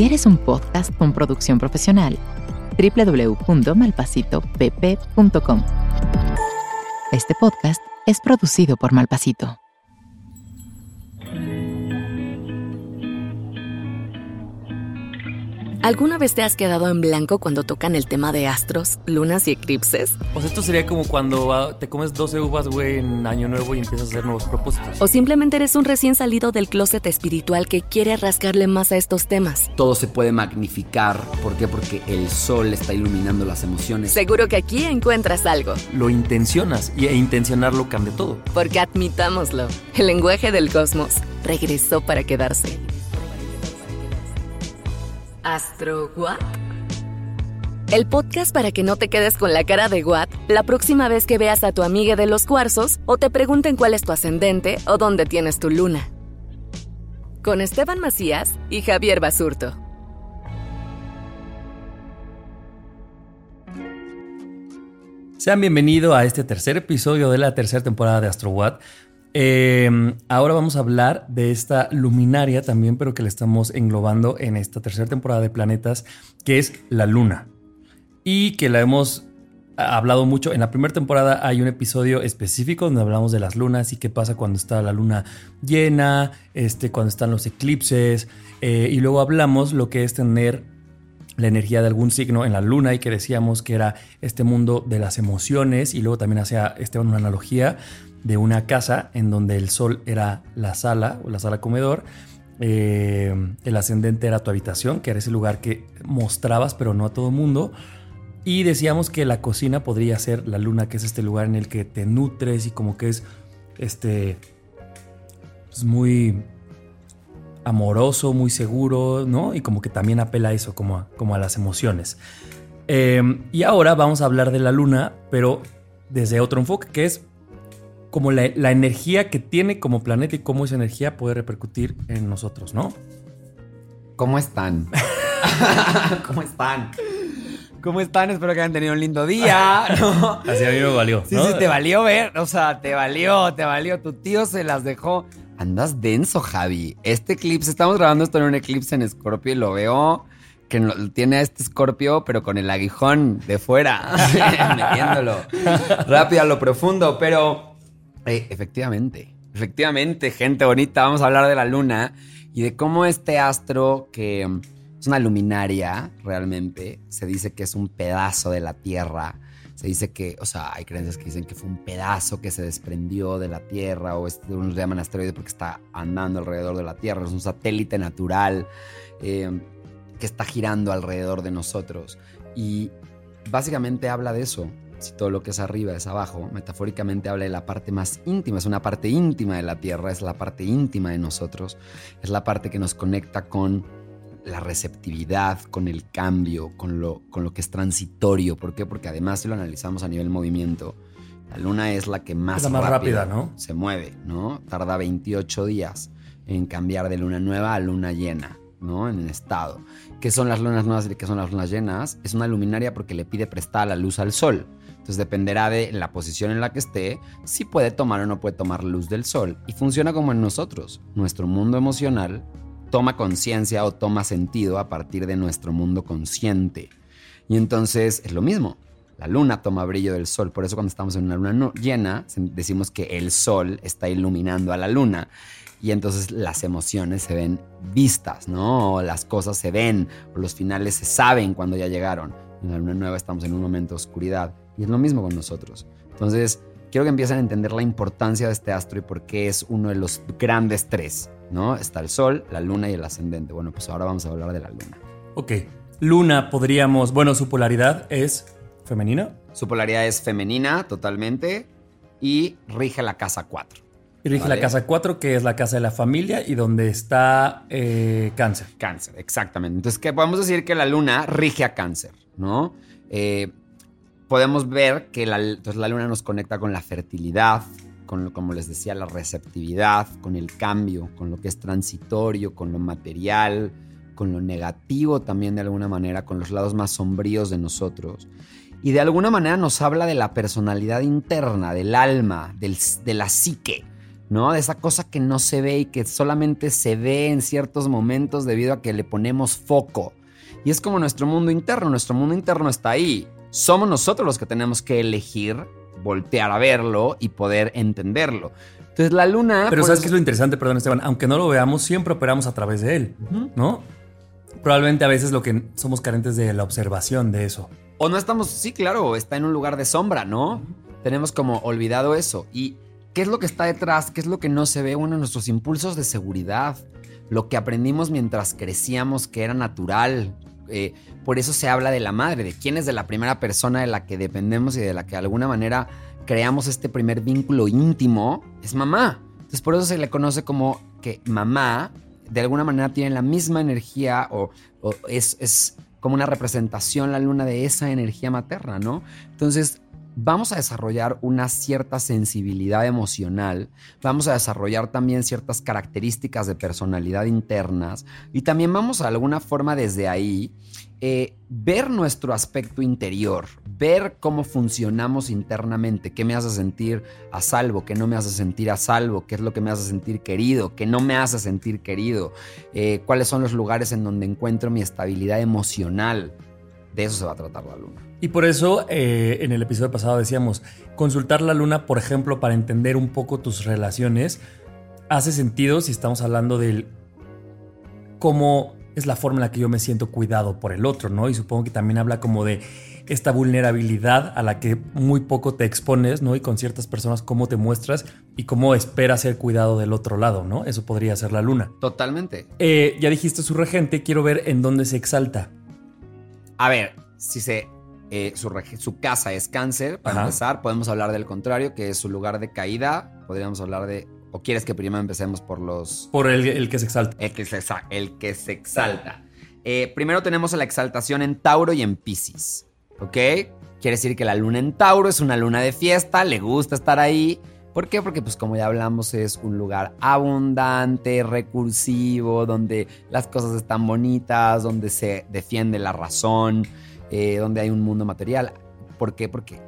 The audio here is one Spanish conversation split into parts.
¿Quieres un podcast con producción profesional? www.malpasitopp.com. Este podcast es producido por Malpasito. ¿Alguna vez te has quedado en blanco cuando tocan el tema de astros, lunas y eclipses? O sea, esto sería como cuando ah, te comes 12 uvas, güey, en Año Nuevo y empiezas a hacer nuevos propósitos. ¿O simplemente eres un recién salido del closet espiritual que quiere rascarle más a estos temas? todo se puede magnificar. ¿Por qué? Porque el sol está iluminando las emociones. Seguro que aquí encuentras algo. Lo intencionas y e intencionarlo cambia todo. Porque admitámoslo, el lenguaje del cosmos regresó para quedarse. ¿Astro What? El podcast para que no te quedes con la cara de What la próxima vez que veas a tu amiga de los cuarzos o te pregunten cuál es tu ascendente o dónde tienes tu luna. Con Esteban Macías y Javier Basurto. Sean bienvenidos a este tercer episodio de la tercera temporada de Astro What. Eh, ahora vamos a hablar de esta luminaria también, pero que le estamos englobando en esta tercera temporada de planetas, que es la Luna. Y que la hemos hablado mucho. En la primera temporada hay un episodio específico donde hablamos de las lunas y qué pasa cuando está la luna llena, este, cuando están los eclipses. eh, y luego hablamos lo que es tener la energía de algún signo en la luna y que decíamos que era este mundo de las emociones y luego también hacía Esteban una analogía de una casa en donde el sol era la sala o la sala comedor, eh, el ascendente era tu habitación, que era ese lugar que mostrabas pero no a todo mundo. Y decíamos que la cocina podría ser la luna, que es este lugar en el que te nutres y como que es este pues muy amoroso, muy seguro, ¿no? Y como que también apela a eso, como a, como a las emociones. Eh, y ahora vamos a hablar de la luna, pero desde otro enfoque, que es como la, la energía que tiene como planeta y cómo esa energía puede repercutir en nosotros, ¿no? ¿Cómo están? ¿Cómo están? ¿Cómo están? Espero que hayan tenido un lindo día. ¿no? Así a mí me valió. Sí, ¿no? sí, te valió ver. O sea, te valió, te valió. Tu tío se las dejó. Andas denso, Javi. Este eclipse, estamos grabando esto en un eclipse en Escorpio y lo veo que tiene a este Escorpio, pero con el aguijón de fuera, metiéndolo rápido a lo profundo. Pero eh, efectivamente, efectivamente, gente bonita, vamos a hablar de la luna y de cómo este astro que mm, es una luminaria realmente, se dice que es un pedazo de la Tierra. Se dice que, o sea, hay creencias que dicen que fue un pedazo que se desprendió de la Tierra o este, unos llaman asteroide porque está andando alrededor de la Tierra, es un satélite natural eh, que está girando alrededor de nosotros. Y básicamente habla de eso. Si todo lo que es arriba es abajo, metafóricamente habla de la parte más íntima, es una parte íntima de la Tierra, es la parte íntima de nosotros, es la parte que nos conecta con la receptividad, con el cambio, con lo, con lo que es transitorio. ¿Por qué? Porque además si lo analizamos a nivel movimiento, la luna es la que más, Es la más rápido rápida, ¿no? se mueve, ¿no? Tarda 28 días en cambiar de luna nueva a luna llena, ¿no? En estado. ¿Qué son las lunas nuevas y qué son las lunas llenas? Es una luminaria porque le pide prestada la luz al sol. Entonces dependerá de la posición en la que esté, si puede tomar o no puede tomar luz del sol. Y funciona como en nosotros. Nuestro mundo emocional toma conciencia o toma sentido a partir de nuestro mundo consciente. Y entonces es lo mismo. La luna toma brillo del sol. Por eso cuando estamos en una luna llena, decimos que el sol está iluminando a la luna. Y entonces las emociones se ven vistas, ¿no? O las cosas se ven, o los finales se saben cuando ya llegaron. En la luna nueva estamos en un momento de oscuridad. Y es lo mismo con nosotros. Entonces, quiero que empiecen a entender la importancia de este astro y por qué es uno de los grandes tres, ¿no? Está el sol, la luna y el ascendente. Bueno, pues ahora vamos a hablar de la luna. Ok. Luna podríamos, bueno, su polaridad es femenina. Su polaridad es femenina totalmente y rige la casa 4. Rige la casa 4, que es la casa de la familia y donde está eh, cáncer. Cáncer, exactamente. Entonces, ¿qué podemos decir que la luna rige a cáncer, ¿no? Eh, podemos ver que la, la luna nos conecta con la fertilidad, con, como les decía, la receptividad, con el cambio, con lo que es transitorio, con lo material, con lo negativo también de alguna manera, con los lados más sombríos de nosotros. Y de alguna manera nos habla de la personalidad interna, del alma, del, de la psique, ¿no? De esa cosa que no se ve y que solamente se ve en ciertos momentos debido a que le ponemos foco. Y es como nuestro mundo interno, nuestro mundo interno está ahí. Somos nosotros los que tenemos que elegir, voltear a verlo y poder entenderlo. Entonces la luna... Pero ¿sabes qué es lo interesante, perdón Esteban? Aunque no lo veamos, siempre operamos a través de él, ¿no? Probablemente a veces lo que somos carentes de la observación de eso. O no estamos, sí, claro, está en un lugar de sombra, ¿no? Tenemos como olvidado eso. ¿Y qué es lo que está detrás? ¿Qué es lo que no se ve? Uno, nuestros impulsos de seguridad. Lo que aprendimos mientras crecíamos que era natural. Eh, por eso se habla de la madre, de quién es de la primera persona de la que dependemos y de la que de alguna manera creamos este primer vínculo íntimo. Es mamá. Entonces por eso se le conoce como que mamá de alguna manera tiene la misma energía o, es, es, como una representación la luna de esa energía materna, ¿no? Entonces, vamos a desarrollar una cierta sensibilidad emocional, vamos a desarrollar también ciertas características de personalidad internas y también vamos a alguna forma desde ahí eh, ver nuestro aspecto interior, ver cómo funcionamos internamente, qué me hace sentir a salvo, qué no me hace sentir a salvo, qué es lo que me hace sentir querido, qué no me hace sentir querido, eh, cuáles son los lugares en donde encuentro mi estabilidad emocional. De eso se va a tratar la luna. Y por eso eh, en el episodio pasado decíamos, consultar la luna, por ejemplo, para entender un poco tus relaciones, hace sentido si estamos hablando del cómo es la forma en la que yo me siento cuidado por el otro, ¿no? Y supongo que también habla como de esta vulnerabilidad a la que muy poco te expones, ¿no? Y con ciertas personas cómo te muestras y cómo esperas ser cuidado del otro lado, ¿no? Eso podría ser la luna. Totalmente. Eh, ya dijiste su regente, quiero ver en dónde se exalta. A ver, si se eh, su, casa es cáncer, para empezar, podemos hablar del contrario, que es su lugar de caída. Podríamos hablar de ¿O quieres que primero empecemos por los... Por el, que se exalta. El que se, el que se exalta. Eh, primero tenemos la exaltación en Tauro y en Pisces. ¿Ok? Quiere decir que la luna en Tauro es una luna de fiesta, le gusta estar ahí. ¿Por qué? Porque pues como ya hablamos es un lugar abundante, recursivo, donde las cosas están bonitas, donde se defiende la razón, eh, donde hay un mundo material. ¿Por qué? Porque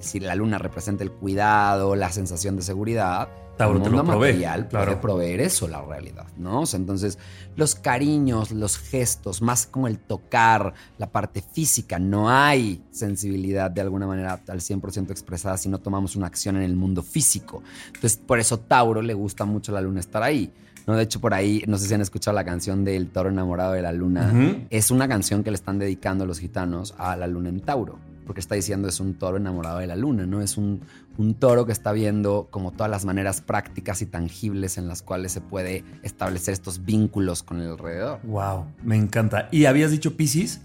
si la luna representa el cuidado, la sensación de seguridad, el mundo material puede proveer eso, la realidad, ¿no? entonces, los cariños, los gestos, más como el tocar, la parte física, no hay sensibilidad de alguna manera al 100% expresada si no tomamos una acción en el mundo físico. Entonces, por eso Tauro le gusta mucho la luna estar ahí. ¿No? De hecho, por ahí, no sé si han escuchado la canción del toro enamorado de la luna. Es una canción que le están dedicando los gitanos a la luna en Tauro porque está diciendo es un toro enamorado de la luna, ¿no? Es un, un, toro que está viendo como todas las maneras prácticas y tangibles en las cuales se puede establecer estos vínculos con el alrededor. Wow, me encanta. ¿Y habías dicho Pisces?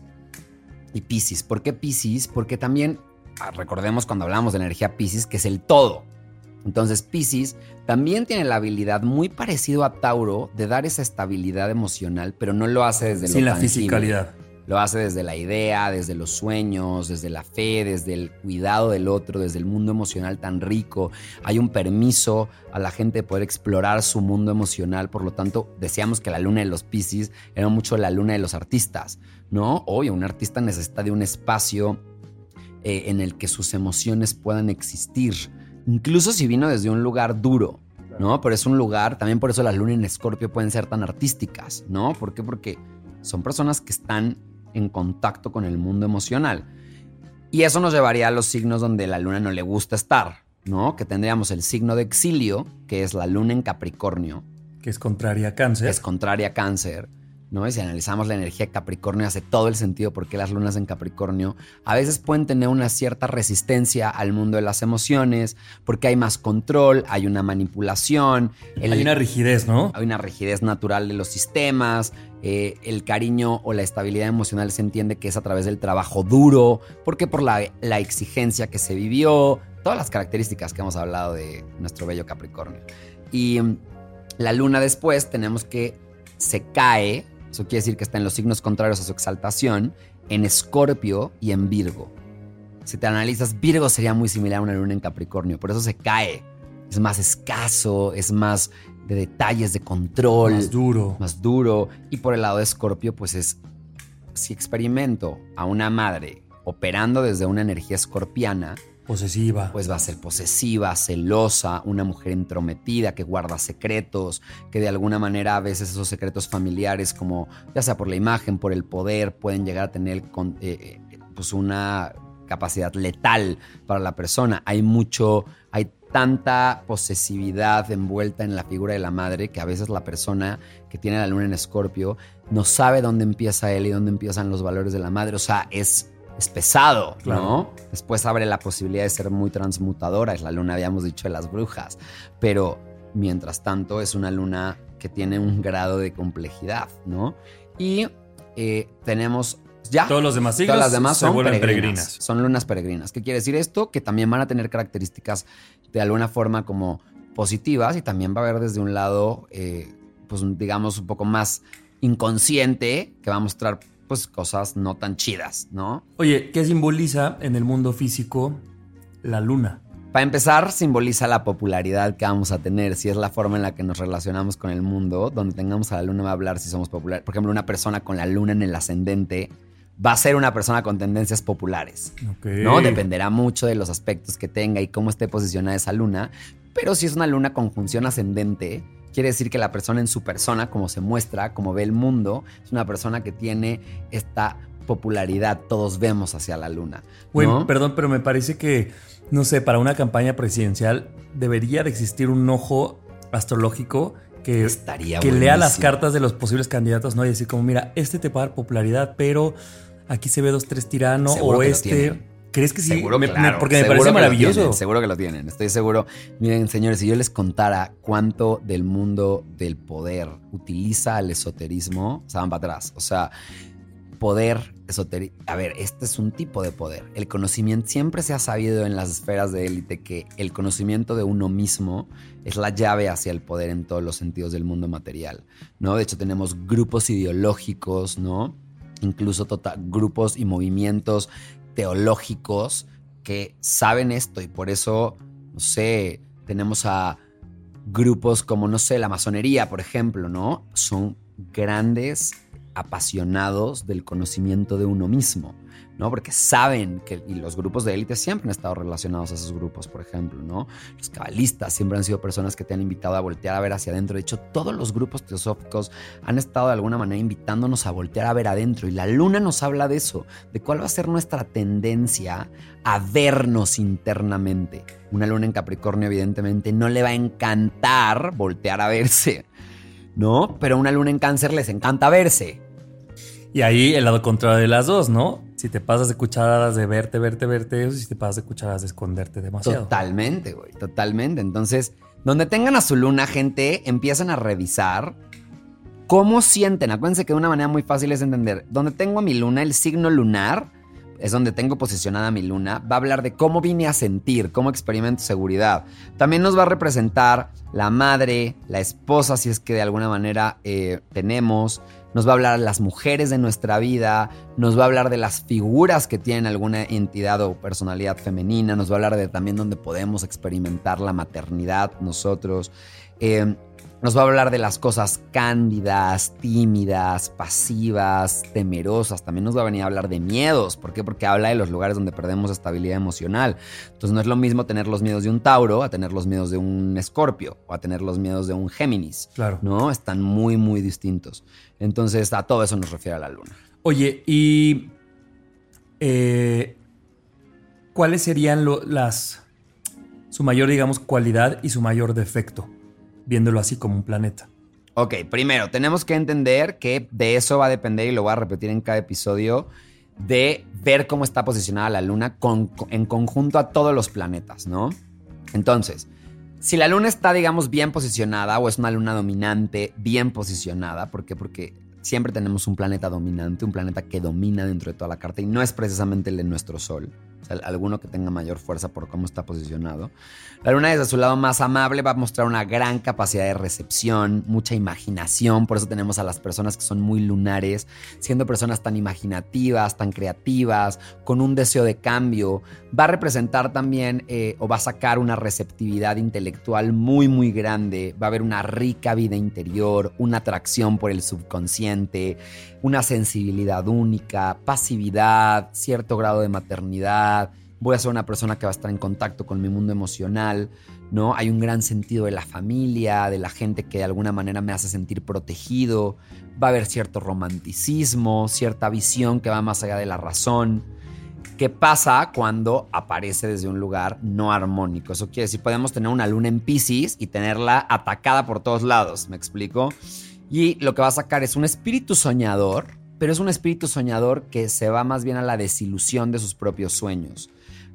Y Pisces, ¿por qué Pisces? Porque también ah, recordemos cuando hablamos de energía Pisces que es el todo. Entonces Pisces también tiene la habilidad muy parecido a Tauro de dar esa estabilidad emocional, pero no lo hace desde Sin la fisicalidad. Lo hace desde la idea, desde los sueños, desde la fe, desde el cuidado del otro, desde el mundo emocional tan rico. Hay un permiso a la gente de poder explorar su mundo emocional. Por lo tanto, decíamos que la luna de los Pisces era mucho la luna de los artistas, ¿no? Obvio, un artista necesita de un espacio eh, en el que sus emociones puedan existir. Incluso si vino desde un lugar duro, ¿no? Pero es un lugar, también por eso las lunas en Escorpio pueden ser tan artísticas, ¿no? ¿Por qué? Porque son personas que están en contacto con el mundo emocional. Y eso nos llevaría a los signos donde la luna no le gusta estar, ¿no? Que tendríamos el signo de exilio, que es la luna en Capricornio. Que es contraria a cáncer. es contraria a cáncer. ¿No? Y si analizamos la energía de Capricornio, hace todo el sentido porque las lunas en Capricornio a veces pueden tener una cierta resistencia al mundo de las emociones, porque hay más control, hay una manipulación. hay una rigidez, ¿no? Hay una rigidez natural de los sistemas. Eh, el cariño o la estabilidad emocional se entiende que es a través del trabajo duro, porque por la, la exigencia que se vivió, todas las características que hemos hablado de nuestro bello Capricornio. Y mm, la luna después tenemos que se cae, eso quiere decir que está en los signos contrarios a su exaltación, en Escorpio y en Virgo. Si te analizas, Virgo sería muy similar a una luna en Capricornio, por eso se cae. Es más escaso, es más de detalles, de control. Más duro. Más duro. Y por el lado de Escorpio, pues es, si experimento a una madre operando desde una energía escorpiana, Posesiva. pues va a ser posesiva, celosa, una mujer entrometida que guarda secretos, que de alguna manera a veces esos secretos familiares, como ya sea por la imagen, por el poder, pueden llegar a tener eh, eh, pues una capacidad letal para la persona. Hay mucho, hay tanta posesividad envuelta en la figura de la madre que a veces la persona que tiene la luna en escorpio no sabe dónde empieza él y dónde empiezan los valores de la madre. O sea, es, es pesado, Claro. ¿no? Después abre la posibilidad de ser muy transmutadora, es la luna, habíamos dicho, de las brujas. Pero mientras tanto es una luna que tiene un grado de complejidad, ¿no? Y eh, tenemos ya... Todos los demás signos Todas las demás son peregrinas. peregrinas. Son lunas peregrinas. ¿Qué quiere decir esto? Que también van a tener características de alguna forma como positivas y también va a haber desde un lado, eh, pues digamos, un poco más inconsciente que va a mostrar pues cosas no tan chidas, ¿no? Oye, ¿qué simboliza en el mundo físico la luna? Para empezar, simboliza la popularidad que vamos a tener, si es la forma en la que nos relacionamos con el mundo, donde tengamos a la luna va a hablar si somos populares. Por ejemplo, una persona con la luna en el ascendente va a ser una persona con tendencias populares. Ok. ¿no? Dependerá mucho de los aspectos que tenga y cómo esté posicionada esa luna. Pero si es una luna con función ascendente, quiere decir que la persona en su persona, como se muestra, como ve el mundo, es una persona que tiene esta popularidad. Todos vemos hacia la luna. Güey, ¿no? perdón, pero me parece que, no sé, para una campaña presidencial debería de existir un ojo astrológico que, Estaría que lea las cartas de los posibles candidatos, ¿no? Y decir como, mira, este te va a dar popularidad, pero aquí se ve dos, tres tirano Seguro o este... ¿Crees que sí? Seguro, Me- me- claro, porque me seguro parece maravilloso. tienen, seguro que lo tienen, estoy seguro. Miren, señores, si yo les contara cuánto del mundo del poder utiliza el esoterismo, se van para atrás. O sea, poder esoterismo. A ver, este es un tipo de poder. El conocimiento siempre se ha sabido en las esferas de élite que el conocimiento de uno mismo es la llave hacia el poder en todos los sentidos del mundo material, ¿no? De hecho, tenemos grupos ideológicos, ¿no? Incluso tota- grupos y movimientos teológicos que saben esto y por eso, no sé, tenemos a grupos como, no sé, la masonería, por ejemplo, ¿no? Son grandes apasionados del conocimiento de uno mismo, ¿no? Porque saben que, y los grupos de élite siempre han estado relacionados a esos grupos, por ejemplo, ¿no? Los cabalistas siempre han sido personas que te han invitado a voltear a ver hacia adentro. De hecho, todos los grupos teosóficos han estado de alguna manera invitándonos a voltear a ver adentro. Y la luna nos habla de eso, de cuál va a ser nuestra tendencia a vernos internamente. Una luna en Capricornio, evidentemente, no le va a encantar voltear a verse, ¿no? Pero una luna en Cáncer les encanta verse. Y ahí el lado contrario de las dos, ¿no? Si te pasas de cucharadas de verte, verte, verte, o si te pasas de cucharadas de esconderte demasiado. Totalmente, güey, totalmente. Entonces, donde tengan a su luna, gente, empiezan a revisar cómo sienten. Acuérdense que de una manera muy fácil es entender. Donde tengo a mi luna, el signo lunar, es donde tengo posicionada mi luna, va a hablar de cómo vine a sentir, cómo experimento seguridad. También nos va a representar la madre, la esposa, si es que de alguna manera eh, tenemos. Nos va a hablar de las mujeres de nuestra vida, nos va a hablar de las figuras que tienen alguna entidad o personalidad femenina, nos va a hablar de también donde podemos experimentar la maternidad nosotros. Eh, nos va a hablar de las cosas cándidas, tímidas, pasivas, temerosas. También nos va a venir a hablar de miedos. ¿Por qué? Porque habla de los lugares donde perdemos estabilidad emocional. Entonces no es lo mismo tener los miedos de un Tauro a tener los miedos de un Escorpio o a tener los miedos de un Géminis. Claro. ¿No? Están muy, muy distintos. Entonces a todo eso nos refiere a la luna. Oye, y eh, ¿cuáles serían lo- las su mayor, digamos, cualidad y su mayor defecto, viéndolo así como un planeta? Ok, primero, tenemos que entender que de eso va a depender, y lo voy a repetir en cada episodio, de ver cómo está posicionada la luna en conjunto a todos los planetas, ¿no? Entonces, si la luna está, digamos, bien posicionada o es una luna dominante, bien posicionada, ¿por qué? Porque siempre tenemos un planeta dominante, un planeta que domina dentro de toda la carta y no es precisamente el de nuestro sol, o sea, alguno que tenga mayor fuerza por cómo está posicionado. La luna desde su lado más amable va a mostrar una gran capacidad de recepción, mucha imaginación, por eso tenemos a las personas que son muy lunares, siendo personas tan imaginativas, tan creativas, con un deseo de cambio. Va a representar también eh, o va a sacar una receptividad intelectual muy, muy grande, va a haber una rica vida interior, una atracción por el subconsciente, una sensibilidad única, pasividad, cierto grado de maternidad voy a ser una persona que va a estar en contacto con mi mundo emocional, ¿no? Hay un gran sentido de la familia, de la gente que de alguna manera me hace sentir protegido, va a haber cierto romanticismo, cierta visión que va más allá de la razón. ¿Qué pasa cuando aparece desde un lugar no armónico? Eso quiere decir, podemos tener una luna en Pisces y tenerla atacada por todos lados, ¿me explico? Y lo que va a sacar es un espíritu soñador, pero es un espíritu soñador que se va más bien a la desilusión de sus propios sueños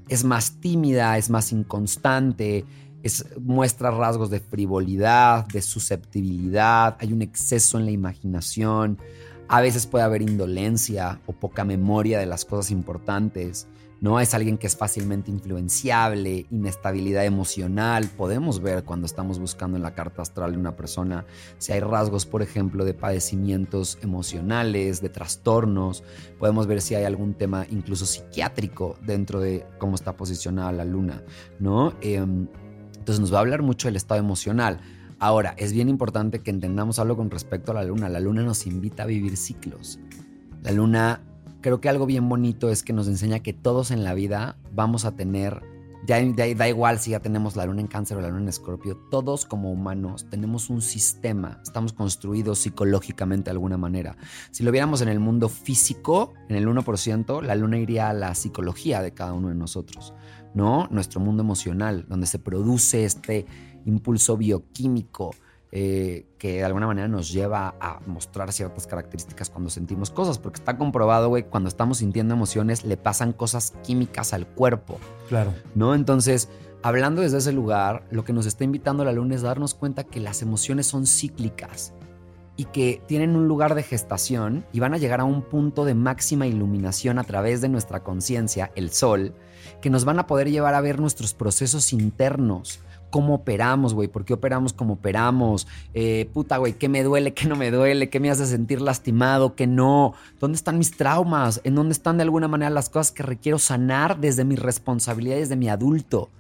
es más tímida, es más inconstante, es, muestra rasgos de frivolidad, de susceptibilidad, hay un exceso en la imaginación, a veces puede haber indolencia o poca memoria de las cosas importantes. ¿No? Es alguien que es fácilmente influenciable, inestabilidad emocional. Podemos ver cuando estamos buscando en la carta astral de una persona si hay rasgos, por ejemplo, de padecimientos emocionales, de trastornos. Podemos ver si hay algún tema incluso psiquiátrico dentro de cómo está posicionada la luna, ¿no? Em, entonces nos va a hablar mucho del estado emocional. Ahora, es bien importante que entendamos algo con respecto a la luna. La luna nos invita a vivir ciclos. La luna creo que algo bien bonito es que nos enseña que todos en la vida vamos a tener, ya da, igual si ya tenemos la luna en cáncer o la luna en escorpio, todos como humanos tenemos un sistema, estamos construidos psicológicamente de alguna manera. Si lo viéramos en el mundo físico, en el 1%, la luna iría a la psicología de cada uno de nosotros, ¿no? Nuestro mundo emocional, donde se produce este impulso bioquímico eh, que de alguna manera nos lleva a mostrar ciertas características cuando sentimos cosas, porque está comprobado, güey, cuando estamos sintiendo emociones le pasan cosas químicas al cuerpo. Claro. ¿No? Entonces, hablando desde ese lugar, lo que nos está invitando la luna es darnos cuenta que las emociones son cíclicas y que tienen un lugar de gestación y van a llegar a un punto de máxima iluminación a través de nuestra conciencia, el sol, que nos van a poder llevar a ver nuestros procesos internos cómo operamos, güey, por qué operamos como operamos, eh, puta, güey, qué me duele, qué no me duele, qué me hace sentir lastimado, qué no, dónde están mis traumas, en dónde están de alguna manera las cosas que requiero sanar desde mis responsabilidades de mi adulto.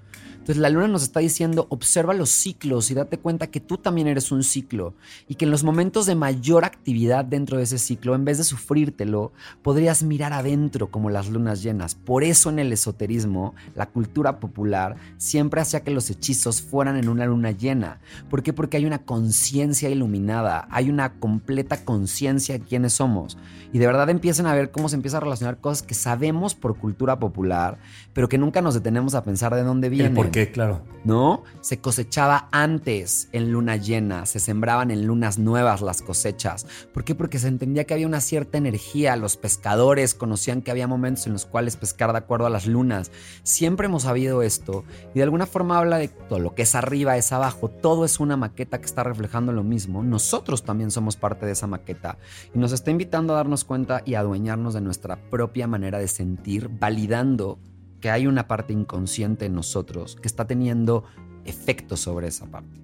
Entonces la luna nos está diciendo, observa los ciclos y date cuenta que tú también eres un ciclo y que en los momentos de mayor actividad dentro de ese ciclo, en vez de sufrírtelo, podrías mirar adentro como las lunas llenas. Por eso en el esoterismo, la cultura popular siempre hacía que los hechizos fueran en una luna llena. ¿Por qué? Porque hay una conciencia iluminada, hay una completa conciencia de quiénes somos. Y de verdad empiezan a ver cómo se empieza a relacionar cosas que sabemos por cultura popular, pero que nunca nos detenemos a pensar de dónde vienen. Claro. ¿No? Se cosechaba antes en luna llena, se sembraban en lunas nuevas las cosechas. ¿Por qué? Porque se entendía que había una cierta energía, los pescadores conocían que había momentos en los cuales pescar de acuerdo a las lunas. Siempre hemos sabido esto y de alguna forma habla de todo lo que es arriba es abajo, todo es una maqueta que está reflejando lo mismo. Nosotros también somos parte de esa maqueta y nos está invitando a darnos cuenta y adueñarnos de nuestra propia manera de sentir, validando que hay una parte inconsciente en nosotros que está teniendo efecto sobre esa parte.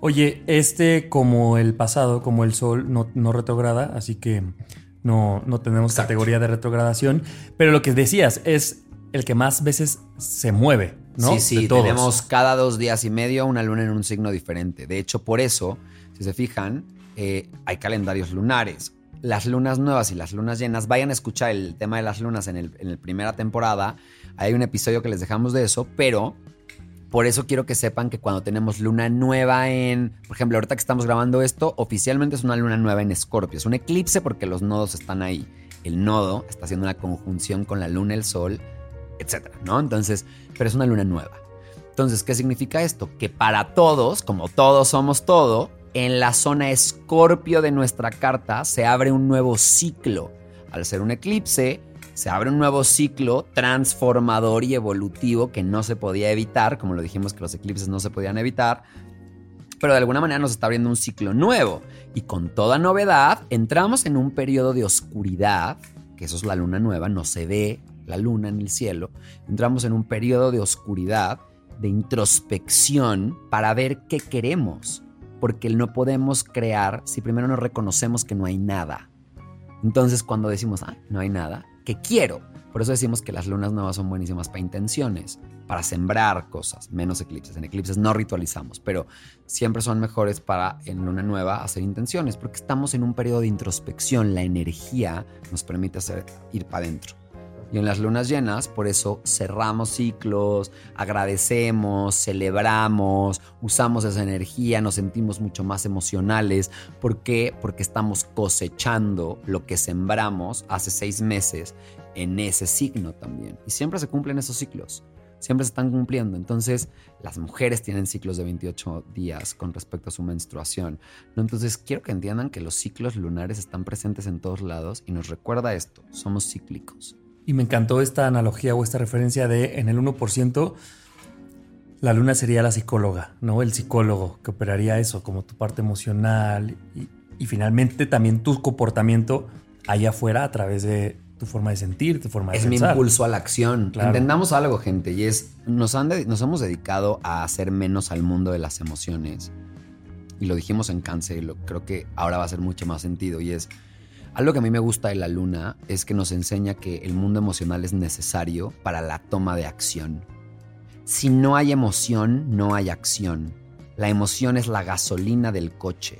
Oye, este como el pasado, como el sol, no, retrograda, así que no, no tenemos categoría de retrogradación, pero lo que decías es el que más veces se mueve, ¿no? Sí, sí, tenemos cada dos días y medio una luna en un signo diferente. De hecho, por eso, si se fijan, eh, hay calendarios lunares las lunas nuevas y las lunas llenas, vayan a escuchar el tema de las lunas en, el, en la primera temporada. Hay un episodio que les dejamos de eso, pero por eso quiero que sepan que cuando tenemos luna nueva en, por ejemplo, ahorita que estamos grabando esto, oficialmente es una luna nueva en Escorpio. Es un eclipse porque los nodos están ahí. El nodo está haciendo una conjunción con la luna, el sol, etcétera, ¿no? Entonces, pero es una luna nueva. Entonces, ¿qué significa esto? Que para todos, como todos somos todo, en la zona escorpio de nuestra carta se abre un nuevo ciclo. Al ser un eclipse, se abre un nuevo ciclo transformador y evolutivo que no se podía evitar, como lo dijimos que los eclipses no se podían evitar, pero de alguna manera nos está abriendo un ciclo nuevo. Y con toda novedad, entramos en un periodo de oscuridad, que eso es la luna nueva, no se ve, la luna en el cielo, entramos en un periodo de oscuridad, de introspección para ver qué queremos, porque no podemos crear si primero no reconocemos que no hay nada. Entonces cuando decimos, ah, no hay nada, ¿qué quiero? Por eso decimos que las lunas nuevas son buenísimas para intenciones, para sembrar cosas, menos eclipses. En eclipses no ritualizamos, pero siempre son mejores para en luna nueva hacer intenciones, porque estamos en un periodo de introspección. La energía nos permite hacer, ir para adentro. Y en las lunas llenas, por eso cerramos ciclos, agradecemos, celebramos, usamos esa energía, nos sentimos mucho más emocionales. ¿Por qué? Porque estamos cosechando lo que sembramos hace seis meses en ese signo también. Y siempre se cumplen esos ciclos, siempre se están cumpliendo. Entonces, las mujeres tienen ciclos de 28 días con respecto a su menstruación. Entonces, quiero que entiendan que los ciclos lunares están presentes en todos lados y nos recuerda esto, somos cíclicos. Y me encantó esta analogía o esta referencia de en el 1%. La luna sería la psicóloga, ¿no? El psicólogo que operaría eso, como tu parte emocional y, y finalmente también tu comportamiento allá afuera a través de, tu forma de sentir, tu forma de es pensar. mi impulso a la acción. Entendamos algo, gente, y es, nos, han nos hemos dedicado a hacer menos al mundo de las emociones. Y lo dijimos en cáncer, y lo, creo que ahora va a hacer mucho más sentido, y es, algo que a mí me gusta de la luna es que nos enseña que el mundo emocional es necesario para la toma de acción. Si no hay emoción, no hay acción. La emoción es la gasolina del coche.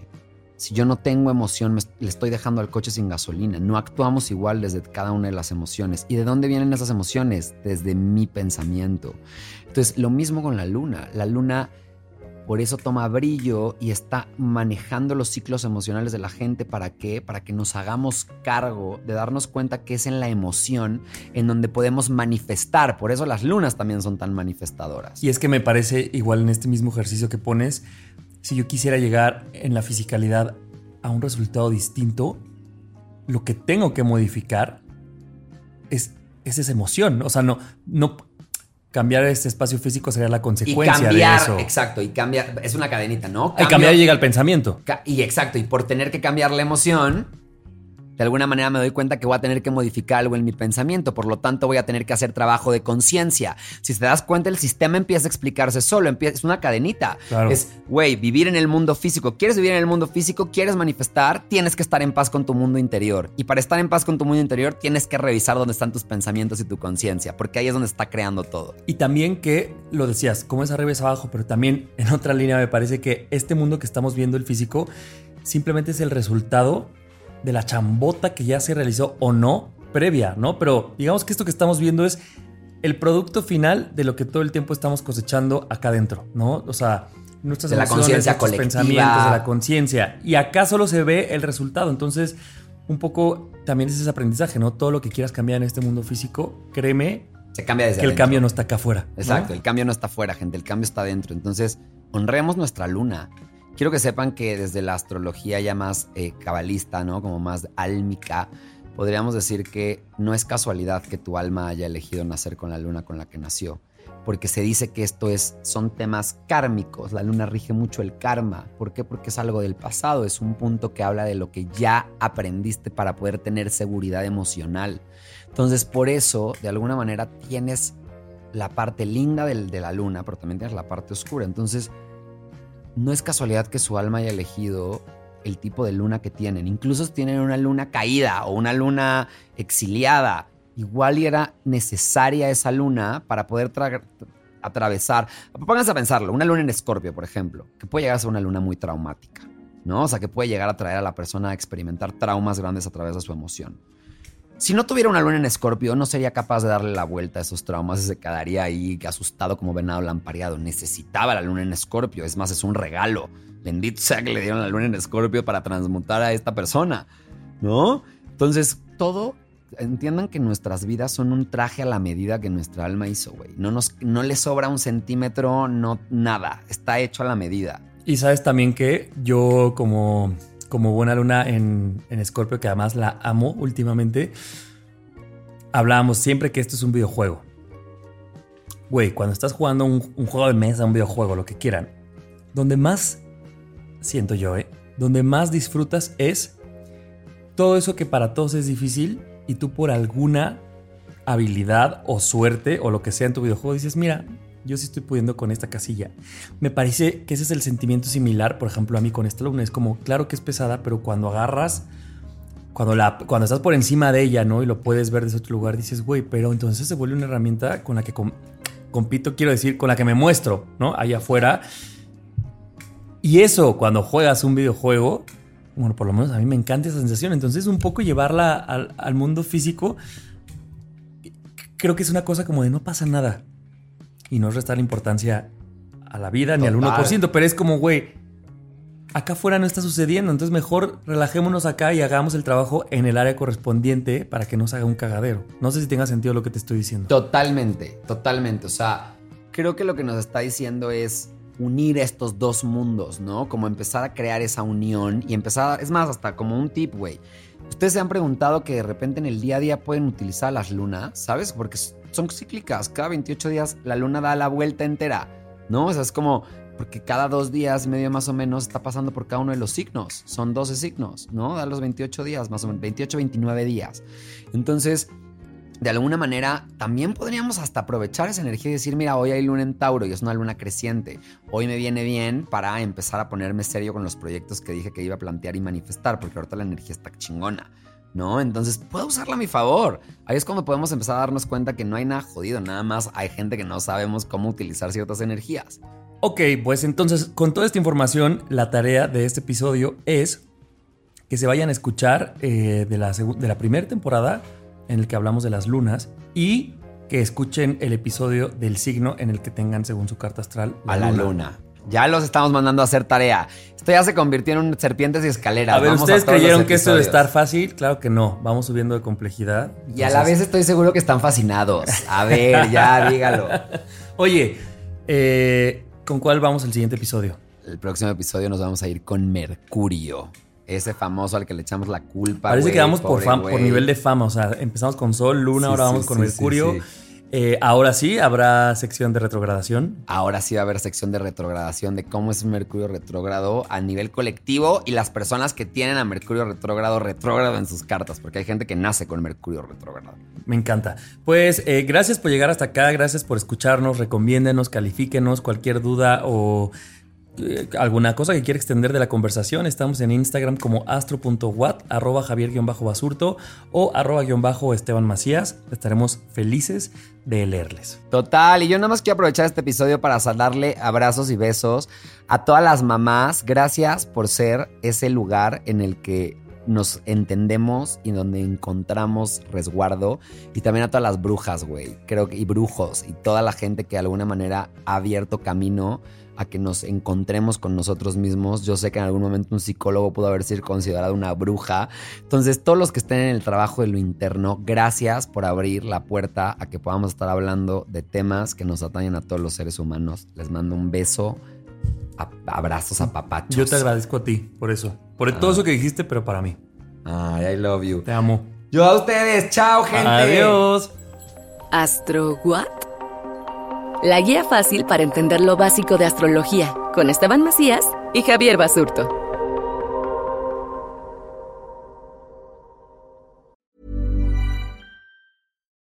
Si yo no tengo emoción, le estoy dejando al coche sin gasolina. No actuamos igual desde cada una de las emociones. ¿Y de dónde vienen esas emociones? Desde mi pensamiento. Entonces, lo mismo con la luna. La luna por eso toma brillo y está manejando los ciclos emocionales de la gente. ¿Para qué? Para que nos hagamos cargo de darnos cuenta que es en la emoción en donde podemos manifestar. Por eso las lunas también son tan manifestadoras. Y es que me parece igual en este mismo ejercicio que pones, si yo quisiera llegar en la fisicalidad a un resultado distinto, lo que tengo que modificar es, esa emoción. O sea, no, no cambiar este espacio físico sería la consecuencia de eso. Exacto, y cambiar, es una cadenita, ¿no? y cambiar llega al pensamiento. Y exacto, y por tener que cambiar la emoción, de alguna manera me doy cuenta que voy a tener que modificar algo en mi pensamiento, por lo tanto voy a tener que hacer trabajo de conciencia. Si te das cuenta, el sistema empieza a explicarse solo, empieza, es una cadenita. Es, güey, vivir en el mundo físico. ¿Quieres vivir en el mundo físico? ¿Quieres manifestar? Tienes que estar en paz con tu mundo interior. Y para estar en paz con tu mundo interior, tienes que revisar dónde están tus pensamientos y tu conciencia, porque ahí es donde está creando todo. Y también que, lo decías, como es arriba es abajo, pero también en otra línea me parece que este mundo que estamos viendo, el físico, simplemente es el resultado de la chambota que ya se realizó o no previa, ¿no? Pero digamos que esto que estamos viendo es el producto final de lo que todo el tiempo estamos cosechando acá adentro, ¿no? O sea, nuestras de la conciencia pensamientos, de la conciencia. Y acá solo se ve el resultado. Entonces, un poco también es ese aprendizaje, ¿no? Todo lo que quieras cambiar en este mundo físico, créeme se cambia desde que el cambio no está acá afuera. Exacto, el cambio no está afuera, gente, el cambio está adentro. Entonces, honremos nuestra luna. Quiero que sepan que desde la astrología ya más eh, cabalista, ¿no? Como más álmica, podríamos decir que no es casualidad que tu alma haya elegido nacer con la luna con la que nació. Porque se dice que esto es, son temas kármicos. La luna rige mucho el karma. ¿Por qué? Porque es algo del pasado. Es un punto que habla de lo que ya aprendiste para poder tener seguridad emocional. Entonces, por eso, de alguna manera, tienes la parte linda de la luna, pero también tienes la parte oscura. Entonces, no es casualidad que su alma haya elegido el tipo de luna que tienen. Incluso tienen una luna caída o una luna exiliada, igual era necesaria esa luna para poder atravesar. Pónganse a pensarlo, una luna en escorpio, por ejemplo, que puede llegar a ser una luna muy traumática, ¿no? O sea, que puede llegar a traer a la persona a experimentar traumas grandes a través de su emoción. Si no tuviera una luna en escorpio, no sería capaz de darle la vuelta a esos traumas y se quedaría ahí asustado como venado lampareado. Necesitaba la luna en escorpio, es más, es un regalo. Bendito sea que le dieron la luna en escorpio para transmutar a esta persona, ¿no? Entonces, todo, entiendan que nuestras vidas son un traje a la medida que nuestra alma hizo, güey. No, nos, no le sobra un centímetro, no, nada. Está hecho a la medida. Y sabes también que yo como como buena luna en, Scorpio, que además la amo últimamente, hablábamos siempre que esto es un videojuego. Güey, cuando estás jugando un, juego de mesa, un videojuego, lo que quieran, donde más, siento yo, ¿eh? Donde más disfrutas es todo eso que para todos es difícil y tú por alguna habilidad o suerte o lo que sea en tu videojuego, dices, mira, yo sí estoy pudiendo con esta casilla. Me parece que ese es el sentimiento similar, por ejemplo, a mí con esta luna. Es como, claro que es pesada, pero cuando agarras, cuando, la, cuando estás por encima de ella, ¿no? Y lo puedes ver desde otro lugar, dices, güey, pero entonces se vuelve una herramienta con la que compito, quiero decir, con la que me muestro, ¿no? Allá afuera. Y eso, cuando juegas un videojuego, bueno, por lo menos a mí me encanta esa sensación. Entonces, un poco llevarla al, al mundo físico, creo que es una cosa como de no pasa nada y no restar importancia a la vida ni al 1%, pero es como, güey, acá afuera no está sucediendo, entonces mejor relajémonos acá y hagamos el trabajo en el área correspondiente para que no se haga un cagadero. No sé si tenga sentido lo que te estoy diciendo. Totalmente, totalmente. O sea, creo que lo que nos está diciendo es unir estos dos mundos, ¿no? Como empezar a crear esa unión y empezar, es más, hasta como un tip, güey. Ustedes se han preguntado que de repente en el día a día pueden utilizar las lunas, ¿sabes? Porque son cíclicas. Cada 28 días la luna da la vuelta entera, ¿no? O sea, es como, porque cada dos días medio más o menos está pasando por cada uno de los signos. Son 12 signos, ¿no? Da los 28 días, más o menos, 28, 29 días. Entonces, de alguna manera, también podríamos hasta aprovechar esa energía y decir, mira, hoy hay luna en Tauro y es una luna creciente. Hoy me viene bien para empezar a ponerme serio con los proyectos que dije que iba a plantear y manifestar, porque ahorita la energía está chingona. ¿No? Entonces puedo usarla a mi favor. Ahí es cuando podemos empezar a darnos cuenta que no hay nada jodido, nada más hay gente que no sabemos cómo utilizar ciertas energías. Ok, pues entonces con toda esta información, la tarea de este episodio es que se vayan a escuchar eh, de, la de la primera temporada en el que hablamos de las lunas y que escuchen el episodio del signo en el que tengan según su carta astral a la luna. Ya los estamos mandando a hacer tarea. Esto ya se convirtió en serpientes y escaleras. A ver, ¿ustedes creyeron que esto a estar fácil? Claro que no. Vamos subiendo de complejidad. Y a la vez estoy seguro que están fascinados. A ver, ya dígalo. Oye, eh, ¿con cuál vamos el siguiente episodio? El próximo episodio nos vamos a ir con Mercurio. Ese famoso al que le echamos la culpa. Parece que vamos por, por nivel de fama. O sea, empezamos con Sol, Luna, ahora vamos con Mercurio. Eh, ahora sí, habrá sección de retrogradación. Ahora sí va a haber sección de retrogradación de cómo es Mercurio retrógrado a nivel colectivo y las personas que tienen a Mercurio retrógrado retrógrado en sus cartas, porque hay gente que nace con Mercurio retrógrado. Me encanta. Pues eh, gracias por llegar hasta acá, gracias por escucharnos, recomiéndenos, califíquenos, cualquier duda o eh, alguna cosa que quiera extender de la conversación, estamos en Instagram como astro.wat, arroba javier-basurto o arroba Esteban Macías. Estaremos felices de leerles. Total, y yo nada más quiero aprovechar este episodio para darle abrazos y besos a todas las mamás. Gracias por ser ese lugar en el que nos entendemos y donde encontramos resguardo. Y también a todas las brujas, güey. Creo que, y brujos, y toda la gente que de alguna manera ha abierto camino a que nos encontremos con nosotros mismos. Yo sé que en algún momento un psicólogo pudo haber sido considerado una bruja. Entonces, todos los que estén en el trabajo de lo interno, gracias por abrir la puerta a que podamos estar hablando de temas que nos atañen a todos los seres humanos. Les mando un beso, abrazos a papachos. Yo te agradezco a ti por eso, por todo eso que dijiste, pero para mí. Ay, I love you. Te amo. Yo a ustedes. Chao, gente. Adiós. Astro What? La guía fácil para entender lo básico de astrología, con Esteban Macías y Javier Basurto.